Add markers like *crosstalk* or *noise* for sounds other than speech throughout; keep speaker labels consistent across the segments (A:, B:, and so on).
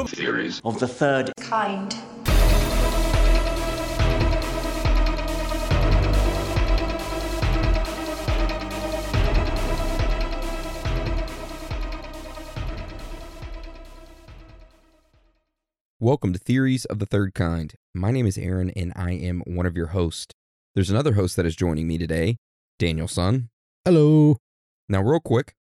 A: Welcome to
B: Theories
C: of the third
D: kind.
E: Welcome to Theories of the Third Kind. My name is Aaron and I am one of your hosts. There's another host that is joining me today, Daniel Sun.
F: Hello.
E: Now, real quick,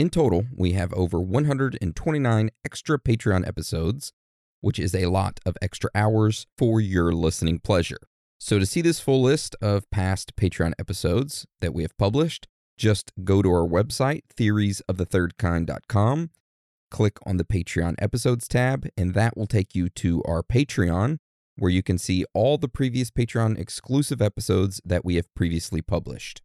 E: In total, we have over 129 extra Patreon episodes, which is a lot of extra hours for your listening pleasure. So, to see this full list of past Patreon episodes that we have published, just go to our website, theoriesofthethirdkind.com, click on the Patreon episodes tab, and that will take you to our Patreon, where you can see all the previous Patreon exclusive episodes that we have previously published.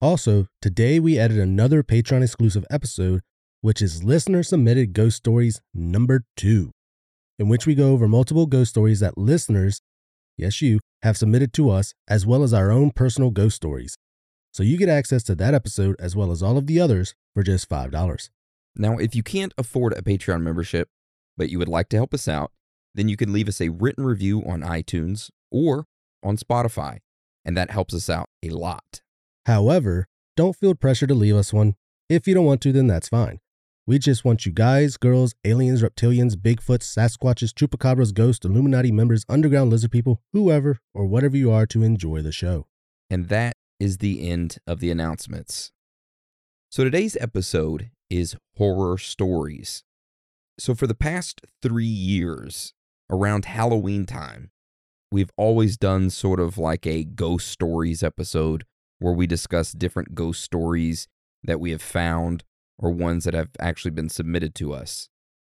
F: Also, today we added another Patreon exclusive episode, which is listener submitted ghost stories number two, in which we go over multiple ghost stories that listeners, yes, you, have submitted to us, as well as our own personal ghost stories. So you get access to that episode as well as all of the others for just $5.
E: Now, if you can't afford a Patreon membership, but you would like to help us out, then you can leave us a written review on iTunes or on Spotify, and that helps us out a lot.
F: However, don't feel pressure to leave us one. If you don't want to, then that's fine. We just want you guys, girls, aliens, reptilians, Bigfoots, Sasquatches, Chupacabras, ghosts, Illuminati members, underground lizard people, whoever or whatever you are to enjoy the show.
E: And that is the end of the announcements. So today's episode is horror stories. So for the past three years, around Halloween time, we've always done sort of like a ghost stories episode where we discuss different ghost stories that we have found or ones that have actually been submitted to us.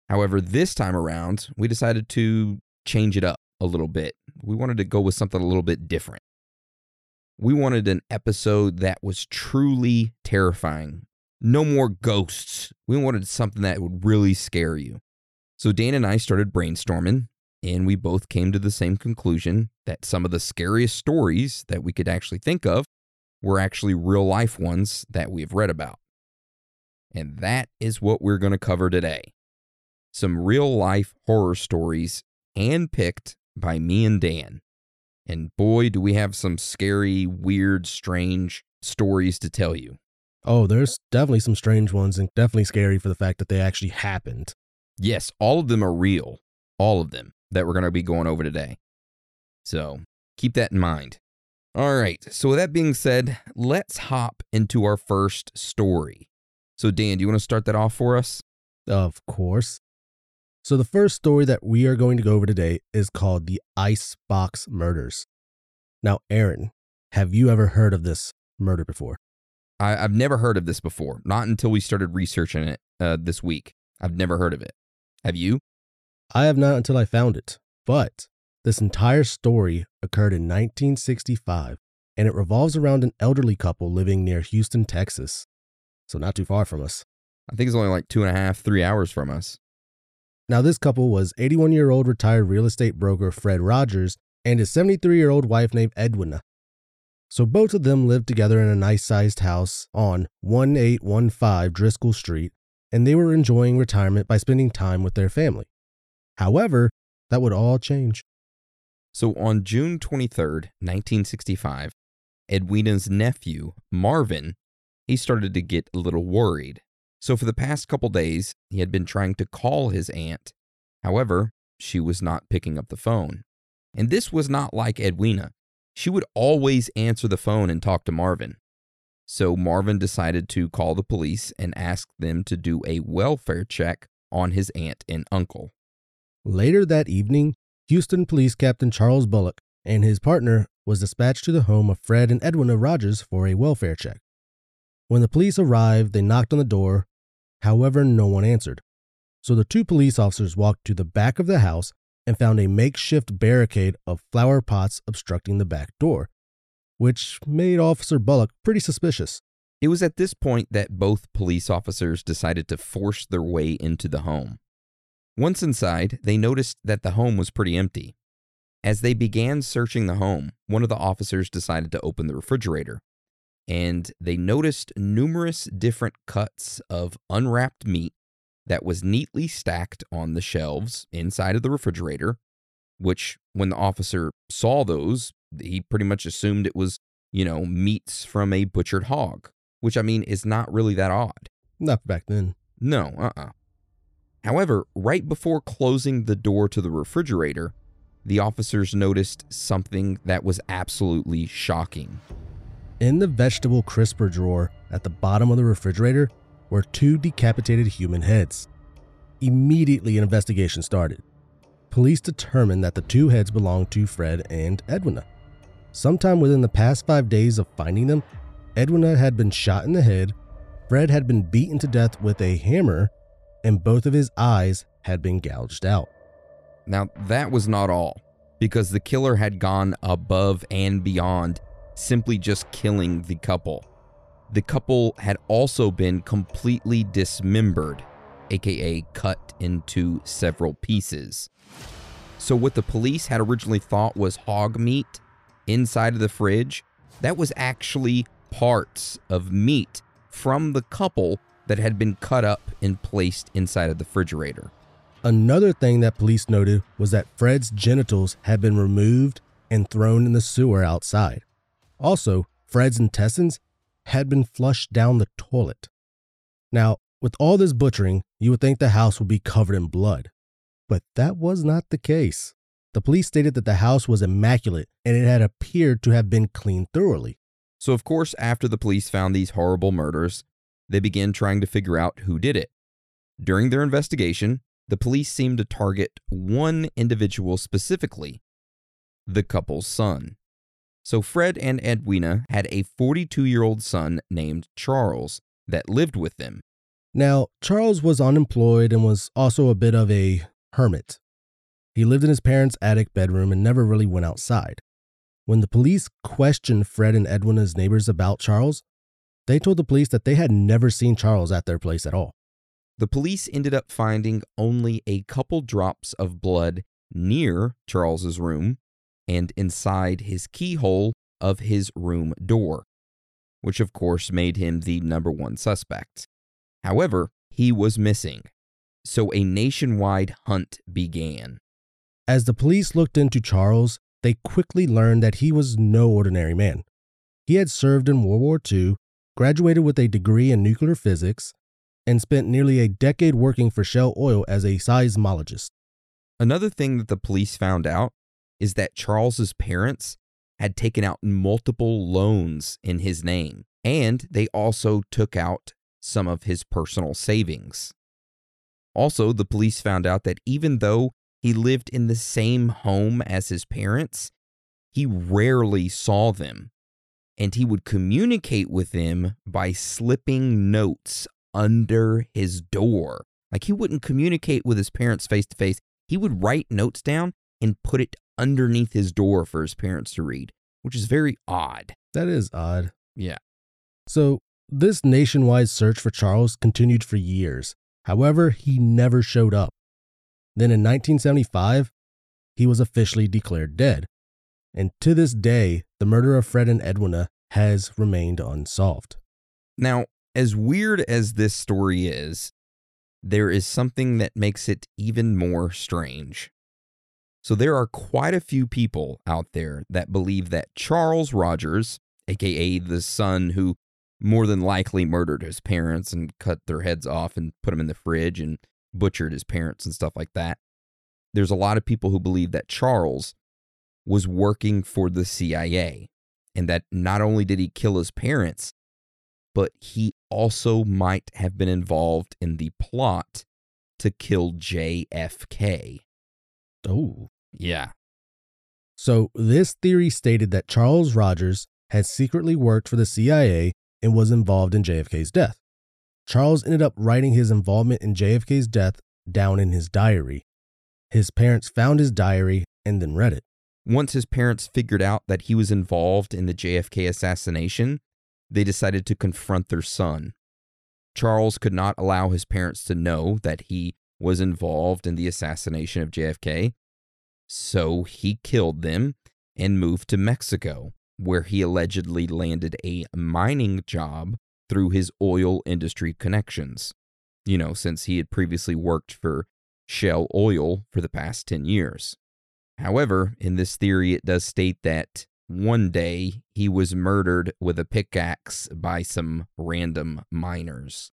E: However, this time around, we decided to change it up a little bit. We wanted to go with something a little bit different. We wanted an episode that was truly terrifying. No more ghosts. We wanted something that would really scare you. So Dan and I started brainstorming, and we both came to the same conclusion that some of the scariest stories that we could actually think of were actually real life ones that we've read about. And that is what we're going to cover today. Some real life horror stories handpicked by me and Dan. And boy, do we have some scary, weird, strange stories to tell you.
F: Oh, there's definitely some strange ones and definitely scary for the fact that they actually happened.
E: Yes, all of them are real. All of them that we're going to be going over today. So keep that in mind. All right, so with that being said, let's hop into our first story. So, Dan, do you want to start that off for us?
F: Of course. So, the first story that we are going to go over today is called the Icebox Murders. Now, Aaron, have you ever heard of this murder before?
E: I, have never heard of this before, not until we started researching it uh, this week. I've never heard of it. Have you?
F: I have not until I found it. But this entire story occurred in 1965, and it revolves around an elderly couple living near Houston, Texas. So, not too far from us.
E: I think it's only like two and a half, three hours from us.
F: Now, this couple was 81 year old retired real estate broker Fred Rogers and his 73 year old wife named Edwina. So, both of them lived together in a nice sized house on 1815 Driscoll Street, and they were enjoying retirement by spending time with their family. However, that would all change.
E: So on June 23rd, 1965, Edwina's nephew, Marvin, he started to get a little worried. So for the past couple days, he had been trying to call his aunt. However, she was not picking up the phone. And this was not like Edwina. She would always answer the phone and talk to Marvin. So Marvin decided to call the police and ask them to do a welfare check on his aunt and uncle.
F: Later that evening, Houston Police Captain Charles Bullock and his partner was dispatched to the home of Fred and Edwina Rogers for a welfare check. When the police arrived, they knocked on the door. However, no one answered. So the two police officers walked to the back of the house and found a makeshift barricade of flower pots obstructing the back door, which made Officer Bullock pretty suspicious.
E: It was at this point that both police officers decided to force their way into the home. Once inside, they noticed that the home was pretty empty. As they began searching the home, one of the officers decided to open the refrigerator, and they noticed numerous different cuts of unwrapped meat that was neatly stacked on the shelves inside of the refrigerator, which, when the officer saw those, he pretty much assumed it was, you know, meats from a butchered hog, which I mean is not really that odd.
F: Not back then.
E: No, uh uh However, right before closing the door to the refrigerator, the officers noticed something that was absolutely shocking.
F: In the vegetable crisper drawer at the bottom of the refrigerator were two decapitated human heads. Immediately, an investigation started. Police determined that the two heads belonged to Fred and Edwina. Sometime within the past five days of finding them, Edwina had been shot in the head, Fred had been beaten to death with a hammer, and both of his eyes had been gouged out.
E: Now, that was not all, because the killer had gone above and beyond simply just killing the couple. The couple had also been completely dismembered, aka cut into several pieces. So, what the police had originally thought was hog meat inside of the fridge, that was actually parts of meat from the couple that had been cut up and placed inside of the refrigerator.
F: Another thing that police noted was that Fred's genitals had been removed and thrown in the sewer outside. Also, Fred's intestines had been flushed down the toilet. Now, with all this butchering, you would think the house would be covered in blood. But that was not the case. The police stated that the house was immaculate and it had appeared to have been cleaned thoroughly.
E: So, of course, after the police found these horrible murders, they began trying to figure out who did it. During their investigation, the police seemed to target one individual specifically the couple's son. So, Fred and Edwina had a 42 year old son named Charles that lived with them.
F: Now, Charles was unemployed and was also a bit of a hermit. He lived in his parents' attic bedroom and never really went outside. When the police questioned Fred and Edwina's neighbors about Charles, they told the police that they had never seen Charles at their place at all.
E: The police ended up finding only a couple drops of blood near Charles's room and inside his keyhole of his room door, which of course made him the number one suspect. However, he was missing, so a nationwide hunt began.
F: As the police looked into Charles, they quickly learned that he was no ordinary man. He had served in World War II, graduated with a degree in nuclear physics, and spent nearly a decade working for Shell Oil as a seismologist.
E: Another thing that the police found out is that Charles's parents had taken out multiple loans in his name, and they also took out some of his personal savings. Also, the police found out that even though he lived in the same home as his parents, he rarely saw them, and he would communicate with them by slipping notes under his door. Like he wouldn't communicate with his parents face to face. He would write notes down and put it underneath his door for his parents to read, which is very odd.
F: That is odd.
E: Yeah.
F: So, this nationwide search for Charles continued for years. However, he never showed up. Then in 1975, he was officially declared dead. And to this day, the murder of Fred and Edwina has remained unsolved.
E: Now, as weird as this story is, there is something that makes it even more strange. So, there are quite a few people out there that believe that Charles Rogers, aka the son who more than likely murdered his parents and cut their heads off and put them in the fridge and butchered his parents and stuff like that. There's a lot of people who believe that Charles was working for the CIA and that not only did he kill his parents, but he also might have been involved in the plot to kill JFK.
F: Oh.
E: Yeah.
F: So, this theory stated that Charles Rogers had secretly worked for the CIA and was involved in JFK's death. Charles ended up writing his involvement in JFK's death down in his diary. His parents found his diary and then read it.
E: Once his parents figured out that he was involved in the JFK assassination, they decided to confront their son. Charles could not allow his parents to know that he was involved in the assassination of JFK, so he killed them and moved to Mexico, where he allegedly landed a mining job through his oil industry connections. You know, since he had previously worked for Shell Oil for the past 10 years. However, in this theory, it does state that one day he was murdered with a pickaxe by some random miners,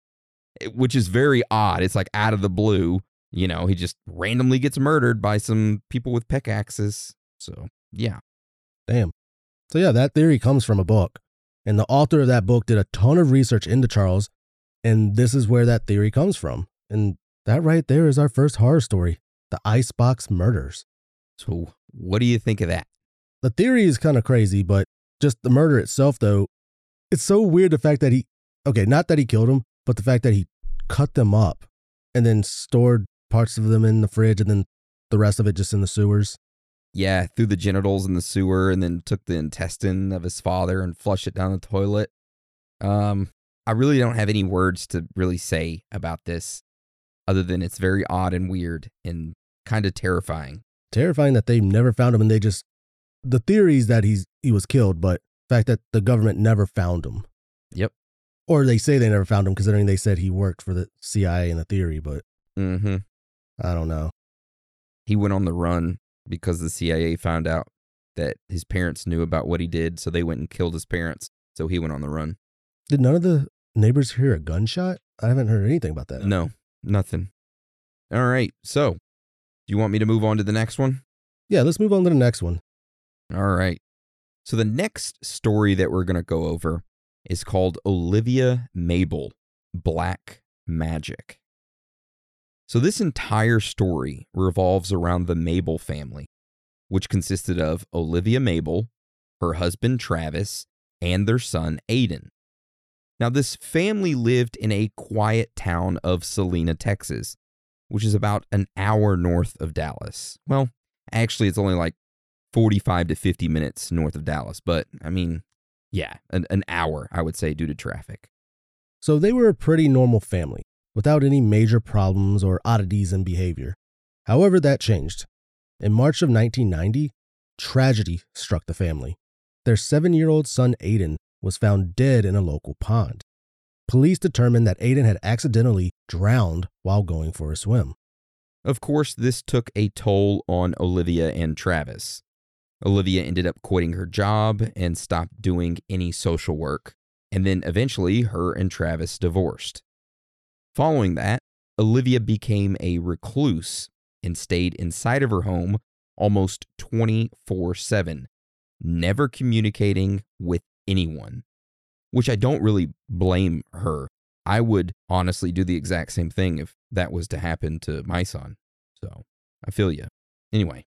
E: which is very odd. It's like out of the blue. You know, he just randomly gets murdered by some people with pickaxes. So, yeah.
F: Damn. So, yeah, that theory comes from a book. And the author of that book did a ton of research into Charles. And this is where that theory comes from. And that right there is our first horror story the Icebox Murders.
E: So, what do you think of that?
F: The theory is kind of crazy, but just the murder itself, though, it's so weird the fact that he, okay, not that he killed him, but the fact that he cut them up and then stored parts of them in the fridge and then the rest of it just in the sewers.
E: Yeah, threw the genitals in the sewer and then took the intestine of his father and flushed it down the toilet. Um, I really don't have any words to really say about this other than it's very odd and weird and kind of terrifying.
F: Terrifying that they never found him and they just the theories that he's he was killed, but the fact that the government never found him.
E: Yep.
F: Or they say they never found him considering they said he worked for the CIA in the theory, but
E: Mm-hmm.
F: I don't know.
E: He went on the run because the CIA found out that his parents knew about what he did, so they went and killed his parents. So he went on the run.
F: Did none of the neighbors hear a gunshot? I haven't heard anything about that.
E: No, nothing. All right. So, do you want me to move on to the next one?
F: Yeah, let's move on to the next one.
E: All right. So, the next story that we're going to go over is called Olivia Mabel Black Magic. So, this entire story revolves around the Mabel family, which consisted of Olivia Mabel, her husband Travis, and their son Aiden. Now, this family lived in a quiet town of Celina, Texas, which is about an hour north of Dallas. Well, actually, it's only like 45 to 50 minutes north of Dallas, but I mean, yeah, an, an hour, I would say, due to traffic.
F: So they were a pretty normal family, without any major problems or oddities in behavior. However, that changed. In March of 1990, tragedy struck the family. Their seven year old son Aiden was found dead in a local pond. Police determined that Aiden had accidentally drowned while going for a swim.
E: Of course, this took a toll on Olivia and Travis. Olivia ended up quitting her job and stopped doing any social work, and then eventually her and Travis divorced. Following that, Olivia became a recluse and stayed inside of her home almost 24 7, never communicating with anyone, which I don't really blame her. I would honestly do the exact same thing if that was to happen to my son. So I feel you. Anyway,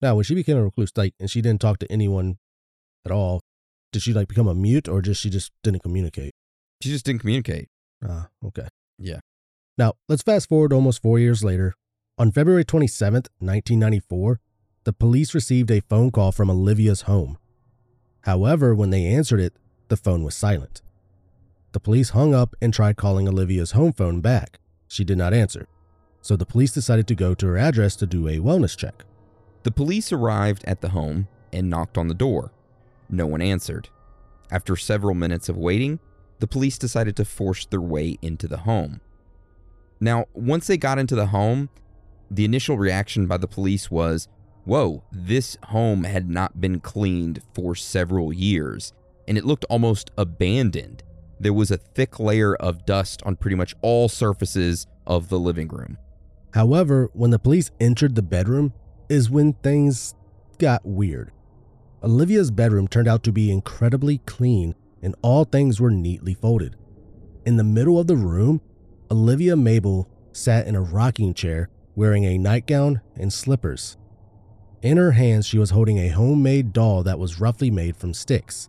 F: Now, when she became a recluse, like, and she didn't talk to anyone at all, did she like become a mute or just she just didn't communicate?
E: she just didn't communicate.
F: Ah, okay.
E: Yeah.
F: Now, let's fast forward almost four years later. On February 27th, 1994, the police received a phone call from Olivia's home. However, when they answered it, the phone was silent. The police hung up and tried calling Olivia's home phone back. She did not answer. So the police decided to go to her address to do a wellness check.
E: The police arrived at the home and knocked on the door. No one answered. After several minutes of waiting, the police decided to force their way into the home. Now, once they got into the home, the initial reaction by the police was whoa, this home had not been cleaned for several years, and it looked almost abandoned. There was a thick layer of dust on pretty much all surfaces of the living room.
F: However, when the police entered the bedroom, is when things got weird. Olivia's bedroom turned out to be incredibly clean and all things were neatly folded. In the middle of the room, Olivia Mabel sat in a rocking chair wearing a nightgown and slippers. In her hands, she was holding a homemade doll that was roughly made from sticks.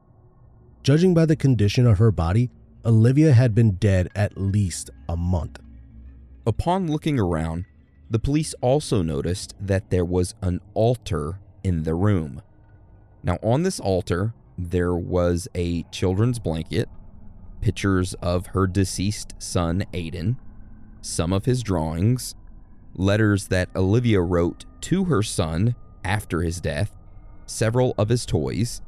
F: Judging by the condition of her body, Olivia had been dead at least a month.
E: Upon looking around, The police also noticed that there was an altar in the room. Now, on this altar, there was a children's blanket, pictures of her deceased son, Aiden, some of his drawings, letters that Olivia wrote to her son after his death, several of his toys,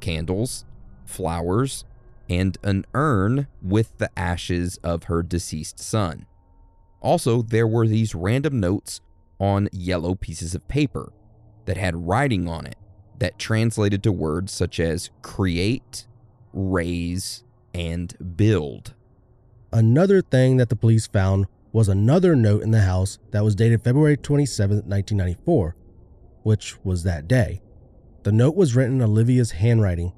E: candles, flowers, and an urn with the ashes of her deceased son. Also, there were these random notes on yellow pieces of paper that had writing on it that translated to words such as create, raise, and build.
F: Another thing that the police found was another note in the house that was dated February 27, 1994, which was that day. The note was written in Olivia's handwriting,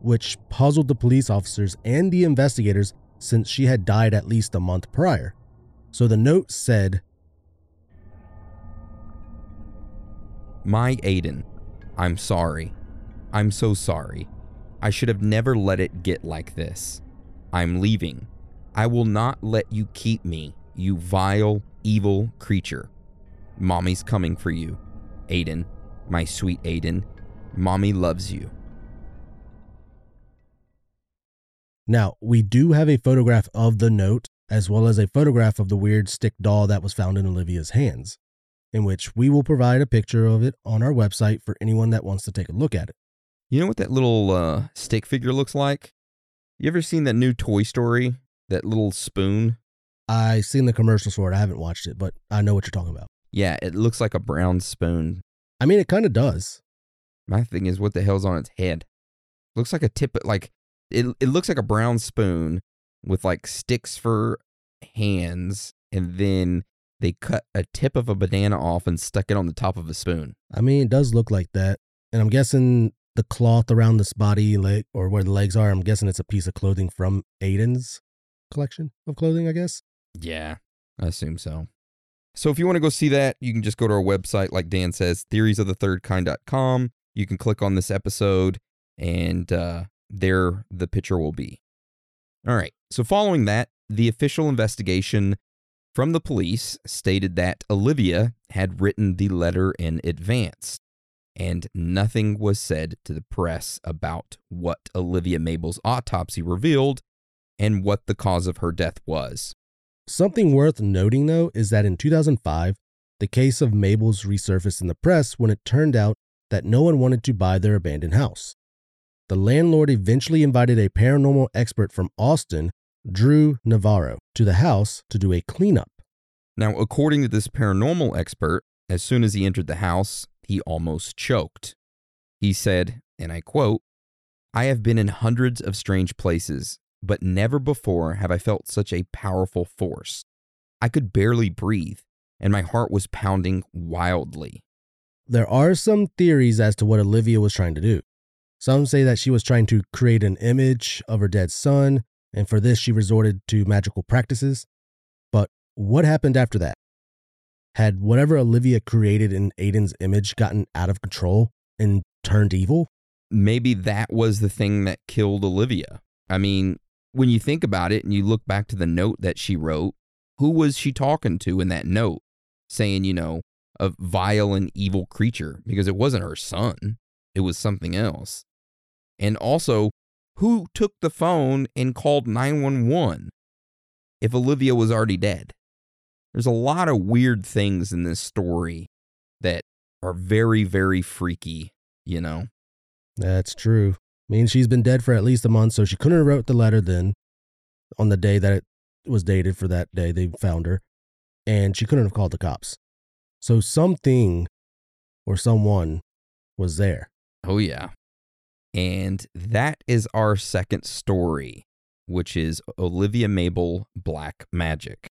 F: which puzzled the police officers and the investigators since she had died at least a month prior. So the note said,
E: My Aiden, I'm sorry. I'm so sorry. I should have never let it get like this. I'm leaving. I will not let you keep me, you vile, evil creature. Mommy's coming for you. Aiden, my sweet Aiden. Mommy loves you.
F: Now, we do have a photograph of the note, as well as a photograph of the weird stick doll that was found in Olivia's hands, in which we will provide a picture of it on our website for anyone that wants to take a look at it.
E: You know what that little uh, stick figure looks like? You ever seen that new Toy Story? That little spoon?
F: I seen the commercials for it. I haven't watched it, but I know what you're talking about.
E: Yeah, it looks like a brown spoon.
F: I mean, it kind of does.
E: My thing is, what the hell's on its head? Looks like a tip, like it. It looks like a brown spoon with like sticks for hands, and then they cut a tip of a banana off and stuck it on the top of a spoon.
F: I mean, it does look like that. And I'm guessing the cloth around this body, leg, or where the legs are, I'm guessing it's a piece of clothing from Aiden's collection of clothing, I guess.
E: Yeah, I assume so. So if you want to go see that, you can just go to our website, like Dan says, theoriesofthethirdkind.com. You can click on this episode, and uh, there the picture will be. All right. So following that, the official investigation from the police stated that Olivia had written the letter in advance, and nothing was said to the press about what Olivia Mabel's autopsy revealed and what the cause of her death was.
F: Something worth noting, though, is that in 2005, the case of Mabel's resurfaced in the press when it turned out that no one wanted to buy their abandoned house. The landlord eventually invited a paranormal expert from Austin, Drew Navarro, to the house to do a cleanup.
E: Now, according to this paranormal expert, as soon as he entered the house, he almost choked. He said, and I quote, I have been in hundreds of strange places, but never before have I felt such a powerful force. I could barely breathe, and my heart was pounding wildly.
F: There are some theories as to what Olivia was trying to do. Some say that she was trying to create an image of her dead son, and for this she resorted to magical practices. But what happened after that? Had whatever Olivia created in Aiden's image gotten out of control and turned evil?
E: Maybe that was the thing that killed Olivia. I mean, when you think about it and you look back to the note that she wrote, who was she talking to in that note saying, you know, a vile and evil creature? Because it wasn't her son, it was something else. And also, who took the phone and called 911 if Olivia was already dead? There's a lot of weird things in this story that are very, very freaky, you know?
F: That's true. I mean, she's been dead for at least a month, so she couldn't have wrote the letter then on the day that it was dated for that day they found her. And she couldn't have called the cops. So something or someone was there.
E: Oh, yeah. And that is our second story, which is Olivia Mabel Black Magic.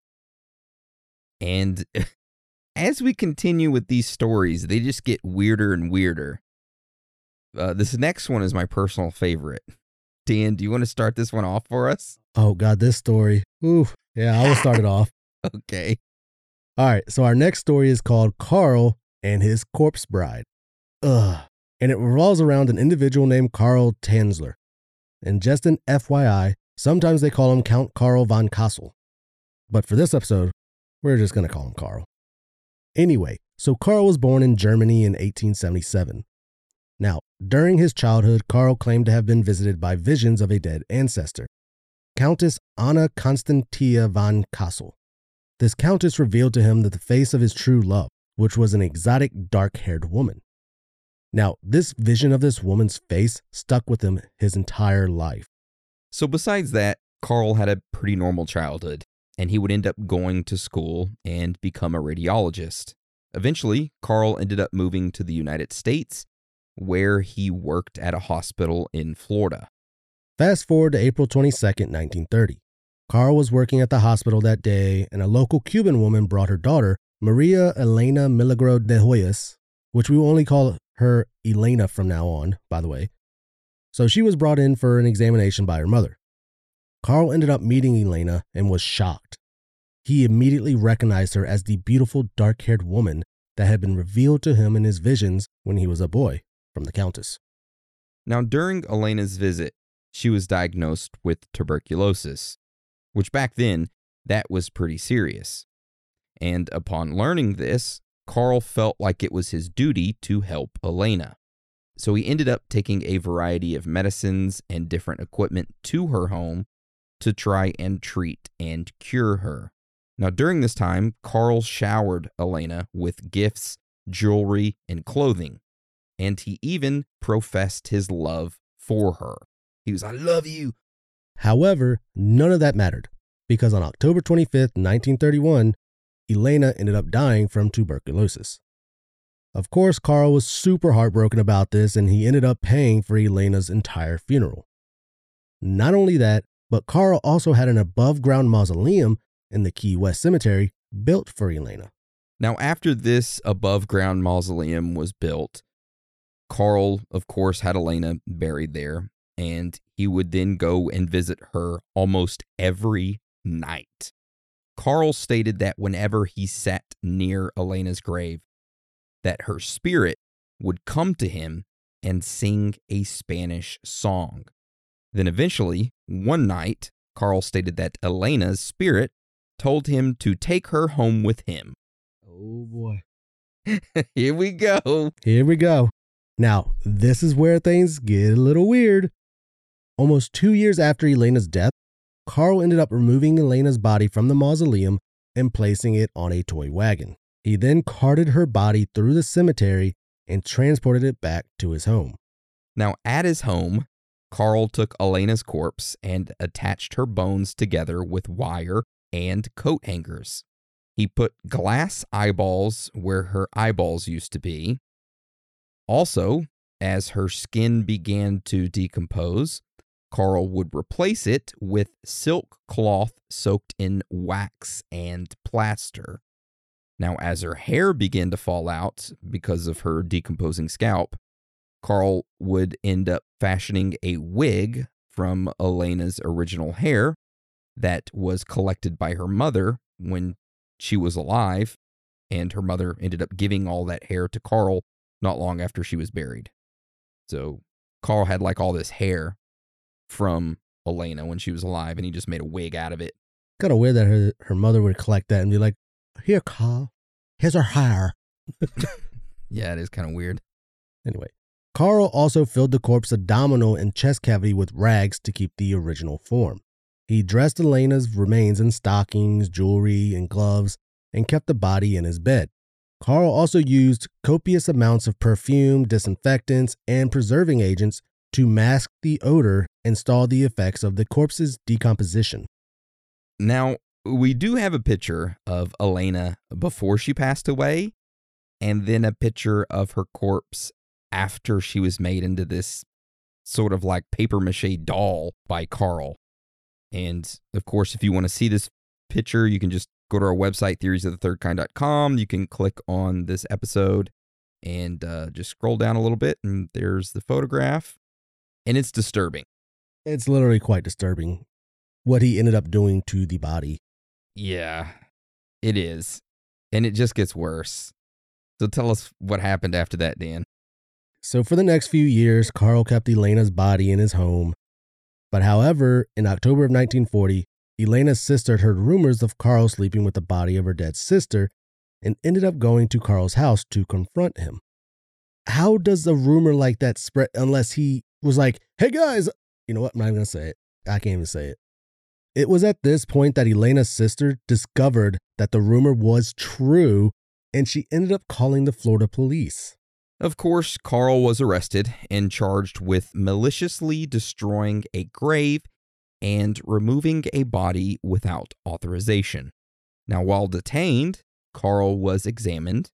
E: And *laughs* as we continue with these stories, they just get weirder and weirder. Uh, this next one is my personal favorite. Dan, do you want to start this one off for us?
F: Oh, God, this story. Ooh, yeah, I will start it *laughs* off.
E: Okay.
F: All right, so our next story is called Carl and His Corpse Bride. Ugh. And it revolves around an individual named Carl Tanzler. And just an FYI, sometimes they call him Count Carl von Cosel. But for this episode, we're just going to call him Carl. Anyway, so Carl was born in Germany in 1877. Now, during his childhood, Carl claimed to have been visited by visions of a dead ancestor, Countess Anna Constantia von Cosel. This countess revealed to him that the face of his true love, which was an exotic dark haired woman. Now, this vision of this woman's face stuck with him his entire life.
E: So, besides that, Carl had a pretty normal childhood, and he would end up going to school and become a radiologist. Eventually, Carl ended up moving to the United States, where he worked at a hospital in Florida.
F: Fast forward to April 22nd, 1930. Carl was working at the hospital that day, and a local Cuban woman brought her daughter, Maria Elena Milagro de Hoyos, which we will only call her Elena from now on, by the way. So she was brought in for an examination by her mother. Carl ended up meeting Elena and was shocked. He immediately recognized her as the beautiful dark haired woman that had been revealed to him in his visions when he was a boy from the Countess.
E: Now, during Elena's visit, she was diagnosed with tuberculosis, which back then, that was pretty serious. And upon learning this, Carl felt like it was his duty to help Elena. So he ended up taking a variety of medicines and different equipment to her home to try and treat and cure her. Now, during this time, Carl showered Elena with gifts, jewelry, and clothing, and he even professed his love for her. He was, I love you.
F: However, none of that mattered because on October 25th, 1931, Elena ended up dying from tuberculosis. Of course, Carl was super heartbroken about this and he ended up paying for Elena's entire funeral. Not only that, but Carl also had an above ground mausoleum in the Key West Cemetery built for Elena.
E: Now, after this above ground mausoleum was built, Carl, of course, had Elena buried there, and he would then go and visit her almost every night. Carl stated that whenever he sat near Elena's grave, that her spirit would come to him and sing a Spanish song. Then eventually, one night, Carl stated that Elena's spirit told him to take her home with him.
F: Oh boy. *laughs*
E: Here we go.
F: Here we go. Now, this is where things get a little weird. Almost two years after Elena's death, Carl ended up removing Elena's body from the mausoleum and placing it on a toy wagon. He then carted her body through the cemetery and transported it back to his home.
E: Now, at his home, Carl took Elena's corpse and attached her bones together with wire and coat hangers. He put glass eyeballs where her eyeballs used to be. Also, as her skin began to decompose, Carl would replace it with silk cloth soaked in wax and plaster. Now, as her hair began to fall out because of her decomposing scalp, Carl would end up fashioning a wig from Elena's original hair that was collected by her mother when she was alive, and her mother ended up giving all that hair to Carl not long after she was buried. So Carl had like all this hair from Elena when she was alive, and he just made a wig out of it.
F: Kind of weird that her, her mother would collect that and be like, Here, Carl, here's her hair. *laughs*
E: Yeah, it is kind of weird.
F: Anyway, Carl also filled the corpse's abdominal and chest cavity with rags to keep the original form. He dressed Elena's remains in stockings, jewelry, and gloves, and kept the body in his bed. Carl also used copious amounts of perfume, disinfectants, and preserving agents to mask the odor and stall the effects of the corpse's decomposition.
E: Now, we do have a picture of Elena before she passed away, and then a picture of her corpse after she was made into this sort of like paper mache doll by Carl. And of course, if you want to see this picture, you can just go to our website, theoriesofthethirdkind.com. You can click on this episode and uh, just scroll down a little bit, and there's the photograph. And it's disturbing.
F: It's literally quite disturbing what he ended up doing to the body.
E: Yeah, it is. And it just gets worse. So tell us what happened after that, Dan.
F: So, for the next few years, Carl kept Elena's body in his home. But, however, in October of 1940, Elena's sister heard rumors of Carl sleeping with the body of her dead sister and ended up going to Carl's house to confront him. How does a rumor like that spread unless he was like, hey guys, you know what? I'm not even going to say it. I can't even say it. It was at this point that Elena's sister discovered that the rumor was true and she ended up calling the Florida police.
E: Of course, Carl was arrested and charged with maliciously destroying a grave and removing a body without authorization. Now, while detained, Carl was examined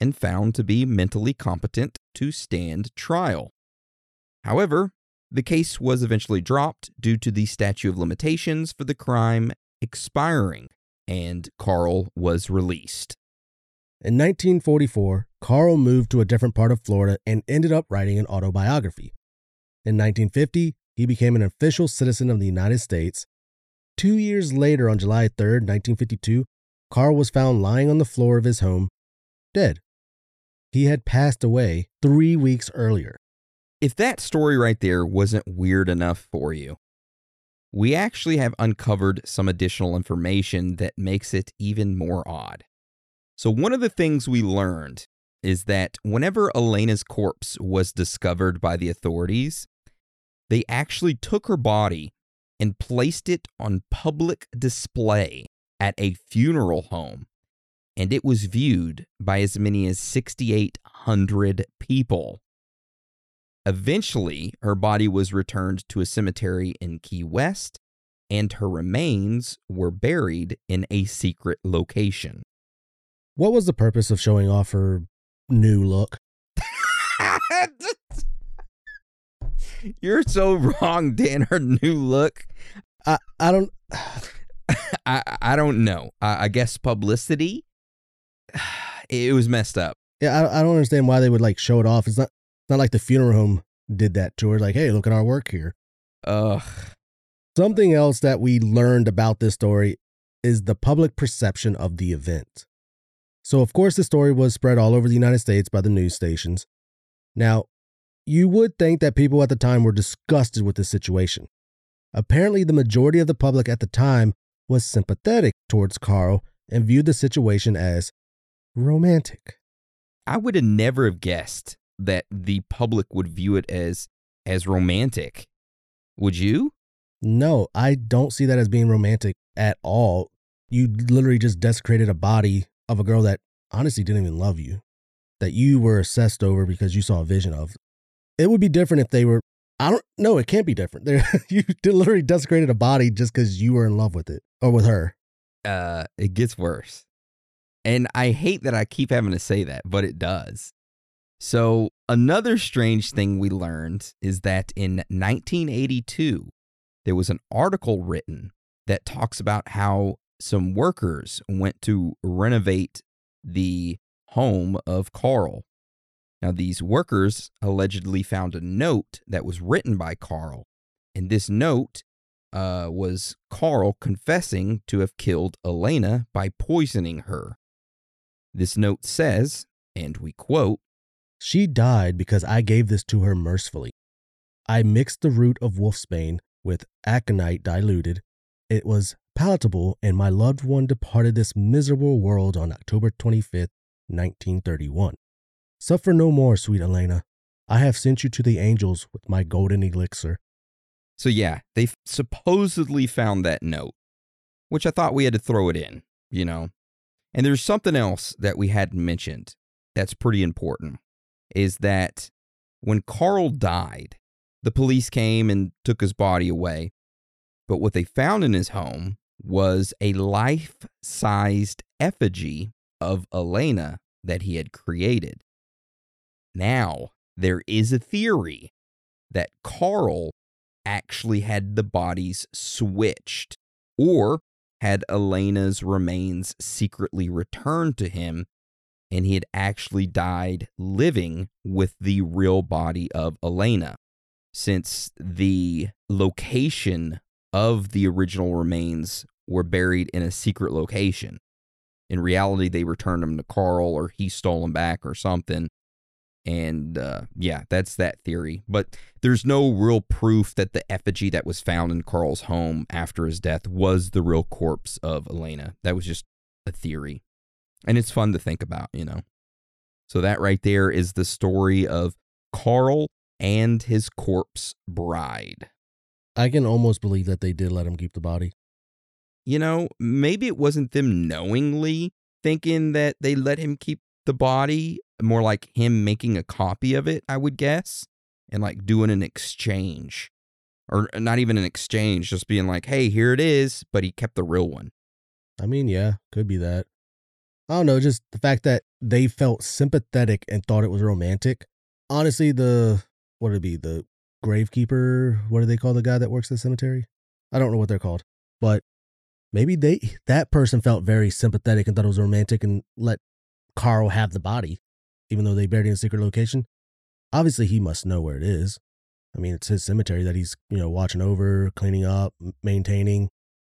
E: and found to be mentally competent to stand trial. However, the case was eventually dropped due to the statute of limitations for the crime expiring, and Carl was released.
F: In 1944, Carl moved to a different part of Florida and ended up writing an autobiography. In 1950, he became an official citizen of the United States. Two years later, on July 3, 1952, Carl was found lying on the floor of his home, dead. He had passed away three weeks earlier.
E: If that story right there wasn't weird enough for you, we actually have uncovered some additional information that makes it even more odd. So, one of the things we learned is that whenever Elena's corpse was discovered by the authorities, they actually took her body and placed it on public display at a funeral home, and it was viewed by as many as 6,800 people. Eventually, her body was returned to a cemetery in Key West, and her remains were buried in a secret location.
F: What was the purpose of showing off her new look?
E: You're so wrong, Dan. Her new look.
F: I, I don't *sighs*
E: I I don't know. I, I guess publicity. *sighs* It was messed up.
F: yeah, I, I don't understand why they would like show it off. It's not it's not like the funeral home did that to her. Like, hey, look at our work here.
E: Ugh.
F: Something else that we learned about this story is the public perception of the event. So, of course, the story was spread all over the United States by the news stations. Now, you would think that people at the time were disgusted with the situation. Apparently, the majority of the public at the time was sympathetic towards Carl and viewed the situation as romantic.
E: I would have never have guessed that the public would view it as as romantic. Would you?
F: No, I don't see that as being romantic at all. You literally just desecrated a body of a girl that honestly didn't even love you, that you were obsessed over because you saw a vision of. It would be different if they were. I don't know. It can't be different. *laughs* They're, you literally desecrated a body just because you were in love with it or with her.
E: Uh, it gets worse. And I hate that I keep having to say that, but it does. So, another strange thing we learned is that in 1982, there was an article written that talks about how some workers went to renovate the home of Carl. Now, these workers allegedly found a note that was written by Carl, and this note uh, was Carl confessing to have killed Elena by poisoning her. This note says, and we quote,
F: She died because I gave this to her mercifully. I mixed the root of wolfsbane with aconite diluted. It was palatable, and my loved one departed this miserable world on October 25th, 1931. Suffer no more, sweet Elena. I have sent you to the angels with my golden elixir.
E: So, yeah, they supposedly found that note, which I thought we had to throw it in, you know. And there's something else that we hadn't mentioned that's pretty important is that when Carl died, the police came and took his body away. But what they found in his home was a life sized effigy of Elena that he had created. Now, there is a theory that Carl actually had the bodies switched or had Elena's remains secretly returned to him and he had actually died living with the real body of Elena. Since the location of the original remains were buried in a secret location. In reality, they returned them to Carl or he stole them back or something. And uh, yeah, that's that theory. But there's no real proof that the effigy that was found in Carl's home after his death was the real corpse of Elena. That was just a theory. And it's fun to think about, you know. So that right there is the story of Carl and his corpse bride.
F: I can almost believe that they did let him keep the body.
E: You know, maybe it wasn't them knowingly thinking that they let him keep the body, more like him making a copy of it, I would guess, and like doing an exchange. Or uh, not even an exchange, just being like, hey, here it is, but he kept the real one.
F: I mean, yeah, could be that. I don't know, just the fact that they felt sympathetic and thought it was romantic. Honestly, the what would it be? The gravekeeper, what do they call the guy that works the cemetery? I don't know what they're called. But maybe they that person felt very sympathetic and thought it was romantic and let Carl have the body, even though they buried it in a secret location. Obviously he must know where it is. I mean, it's his cemetery that he's, you know, watching over, cleaning up, maintaining.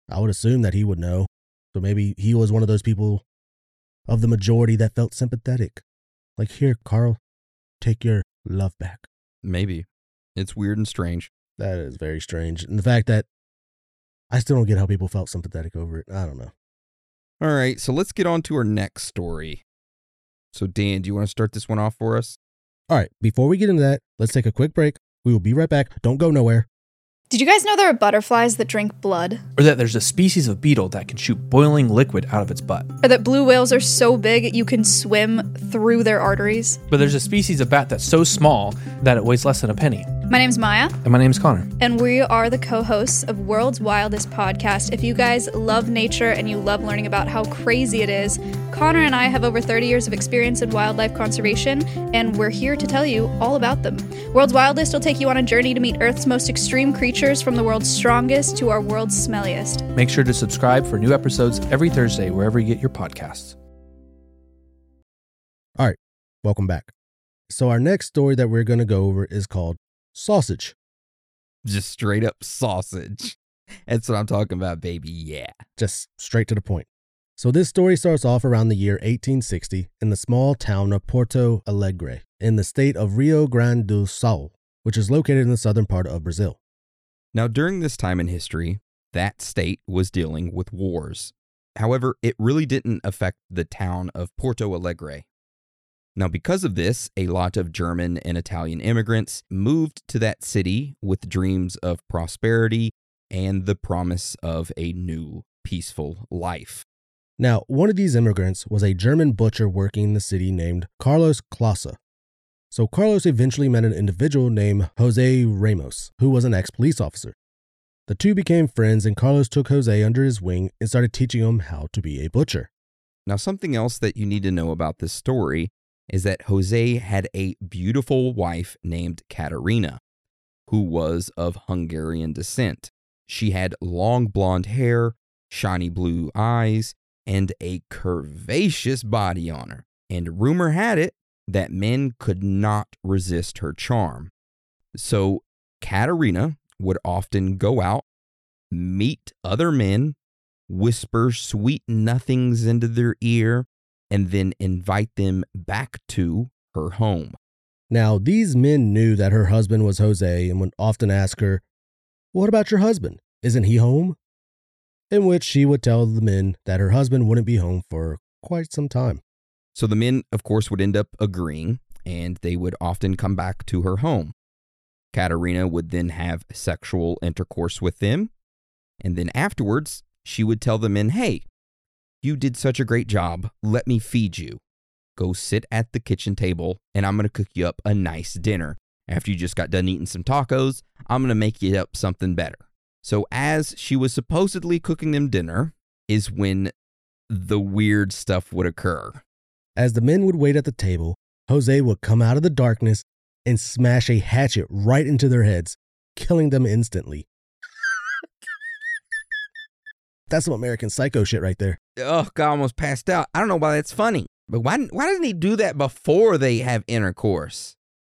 F: I would assume that he would know. So maybe he was one of those people of the majority that felt sympathetic. Like, here, Carl, take your love back.
E: Maybe. It's weird and strange.
F: That is very strange. And the fact that I still don't get how people felt sympathetic over it. I don't know.
E: All right, so let's get on to our next story. So, Dan, do you want to start this one off for us?
F: All right, before we get into that, let's take a quick break. We will be right back. Don't go nowhere.
A: Did you guys know there are butterflies that drink blood?
B: Or that there's a species of beetle that can shoot boiling liquid out of its butt.
A: Or that blue whales are so big you can swim through their arteries?
B: But there's a species of bat that's so small that it weighs less than a penny.
A: My name's Maya.
B: And my name's Connor.
A: And we are the co hosts of World's Wildest Podcast. If you guys love nature and you love learning about how crazy it is, Connor and I have over 30 years of experience in wildlife conservation, and we're here to tell you all about them. World's Wildest will take you on a journey to meet Earth's most extreme creatures from the world's strongest to our world's smelliest.
B: Make sure to subscribe for new episodes every Thursday wherever you get your podcasts.
F: All right, welcome back. So, our next story that we're going to go over is called Sausage.
E: Just straight up sausage. That's what I'm talking about, baby. Yeah.
F: Just straight to the point. So, this story starts off around the year 1860 in the small town of Porto Alegre in the state of Rio Grande do Sul, which is located in the southern part of Brazil.
E: Now, during this time in history, that state was dealing with wars. However, it really didn't affect the town of Porto Alegre. Now, because of this, a lot of German and Italian immigrants moved to that city with dreams of prosperity and the promise of a new, peaceful life.
F: Now, one of these immigrants was a German butcher working in the city named Carlos Clausa. So, Carlos eventually met an individual named Jose Ramos, who was an ex police officer. The two became friends, and Carlos took Jose under his wing and started teaching him how to be a butcher.
E: Now, something else that you need to know about this story is that Jose had a beautiful wife named Katerina, who was of Hungarian descent. She had long blonde hair, shiny blue eyes, and a curvaceous body on her. And rumor had it that men could not resist her charm. So Katerina would often go out, meet other men, whisper sweet nothings into their ear, and then invite them back to her home.
F: Now, these men knew that her husband was Jose and would often ask her, What about your husband? Isn't he home? In which she would tell the men that her husband wouldn't be home for quite some time.
E: So the men, of course, would end up agreeing, and they would often come back to her home. Katerina would then have sexual intercourse with them, and then afterwards, she would tell the men, Hey, you did such a great job. Let me feed you. Go sit at the kitchen table, and I'm going to cook you up a nice dinner. After you just got done eating some tacos, I'm going to make you up something better. So, as she was supposedly cooking them dinner, is when the weird stuff would occur.
F: As the men would wait at the table, Jose would come out of the darkness and smash a hatchet right into their heads, killing them instantly. *laughs* That's some American psycho shit right there.
E: Oh, God, I almost passed out. I don't know why that's funny, but why, why doesn't he do that before they have intercourse?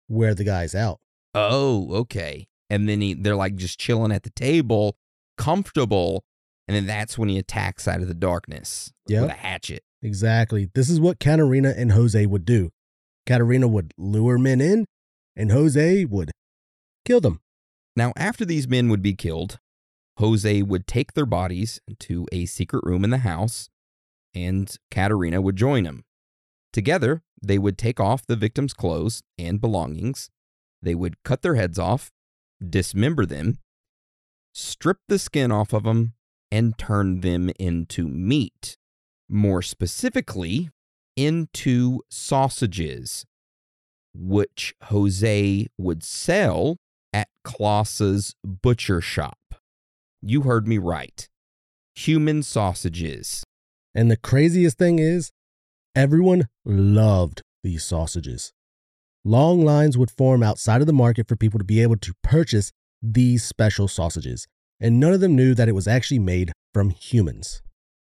F: Wear the guys out.
E: Oh, okay. And then he, they're like just chilling at the table, comfortable, and then that's when he attacks out of the darkness
F: Yep.
E: with a hatchet.
F: Exactly. This is what Katerina and Jose would do. Katerina would lure men in, and Jose would kill them.
E: Now, after these men would be killed, Jose would take their bodies to a secret room in the house and Katerina would join him. Together, they would take off the victim's clothes and belongings. They would cut their heads off, dismember them, strip the skin off of them, and turn them into meat. More specifically, into sausages, which Jose would sell at Klaas's butcher shop. You heard me right. Human sausages.
F: And the craziest thing is, everyone loved these sausages. Long lines would form outside of the market for people to be able to purchase these special sausages, and none of them knew that it was actually made from humans.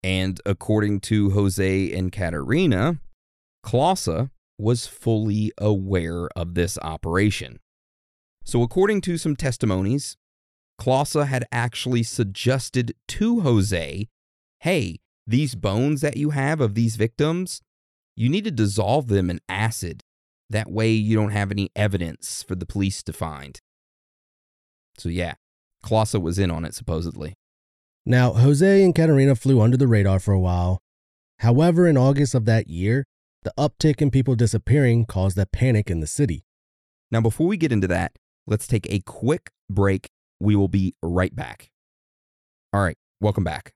E: And according to Jose and Katerina, Klaasa was fully aware of this operation. So, according to some testimonies, Klaasa had actually suggested to Jose, hey, these bones that you have of these victims, you need to dissolve them in acid. That way you don't have any evidence for the police to find. So, yeah, Klaasa was in on it, supposedly.
F: Now, Jose and Katerina flew under the radar for a while. However, in August of that year, the uptick in people disappearing caused a panic in the city.
E: Now, before we get into that, let's take a quick break. We will be right back. All right, welcome back.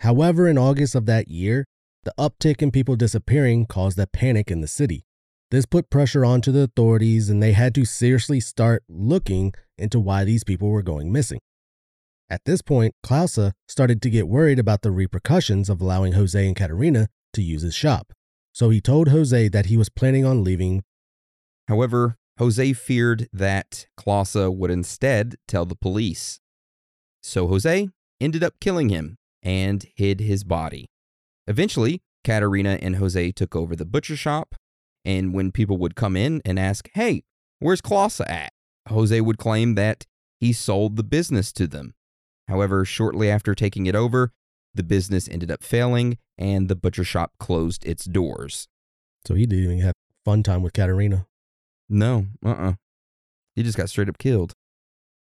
F: However, in August of that year, the uptick in people disappearing caused a panic in the city. This put pressure onto the authorities, and they had to seriously start looking into why these people were going missing. At this point, Klaasa started to get worried about the repercussions of allowing Jose and Katerina to use his shop. So he told Jose that he was planning on leaving.
E: However, Jose feared that Klaasa would instead tell the police. So Jose ended up killing him and hid his body. Eventually, Katerina and Jose took over the butcher shop, and when people would come in and ask, Hey, where's Klaasa at? Jose would claim that he sold the business to them. However, shortly after taking it over, the business ended up failing and the butcher shop closed its doors.
F: So he didn't even have fun time with Katerina.
E: No, uh uh He just got straight up killed.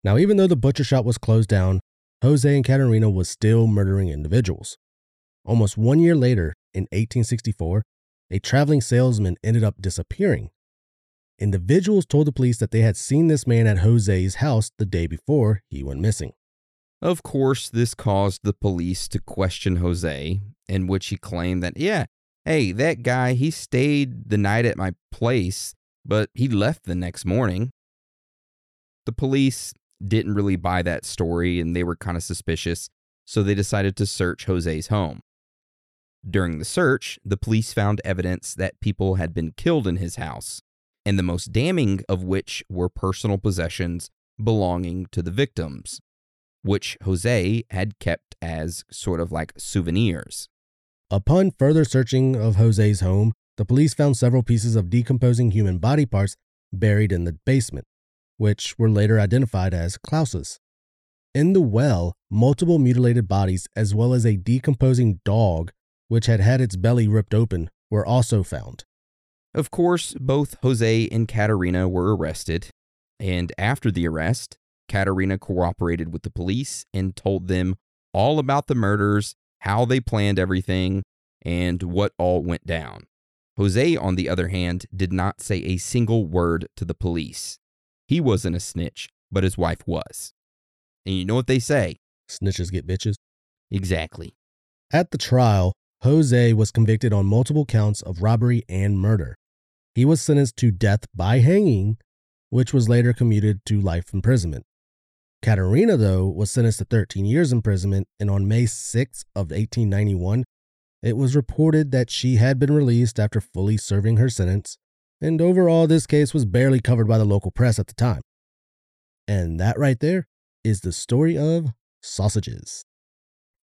F: Now, even though the butcher shop was closed down, Jose and Katerina was still murdering individuals. Almost one year later, in 1864, a traveling salesman ended up disappearing. Individuals told the police that they had seen this man at Jose's house the day before he went missing.
E: Of course, this caused the police to question Jose, in which he claimed that, yeah, hey, that guy, he stayed the night at my place, but he left the next morning. The police didn't really buy that story and they were kind of suspicious, so they decided to search Jose's home. During the search, the police found evidence that people had been killed in his house, and the most damning of which were personal possessions belonging to the victims which Jose had kept as sort of like souvenirs.
F: Upon further searching of Jose's home, the police found several pieces of decomposing human body parts buried in the basement, which were later identified as Klaas's. In the well, multiple mutilated bodies, as well as a decomposing dog, which had had its belly ripped open, were also found.
E: Of course, both Jose and Katerina were arrested, and after the arrest, Katerina cooperated with the police and told them all about the murders, how they planned everything, and what all went down. Jose, on the other hand, did not say a single word to the police. He wasn't a snitch, but his wife was. And you know what they say?
F: Snitches get bitches.
E: Exactly.
F: At the trial, Jose was convicted on multiple counts of robbery and murder. He was sentenced to death by hanging, which was later commuted to life imprisonment. Katerina, though, was sentenced to 13 years imprisonment, and on May 6 of 1891, it was reported that she had been released after fully serving her sentence, and overall, this case was barely covered by the local press at the time. And that right there is the story of sausages.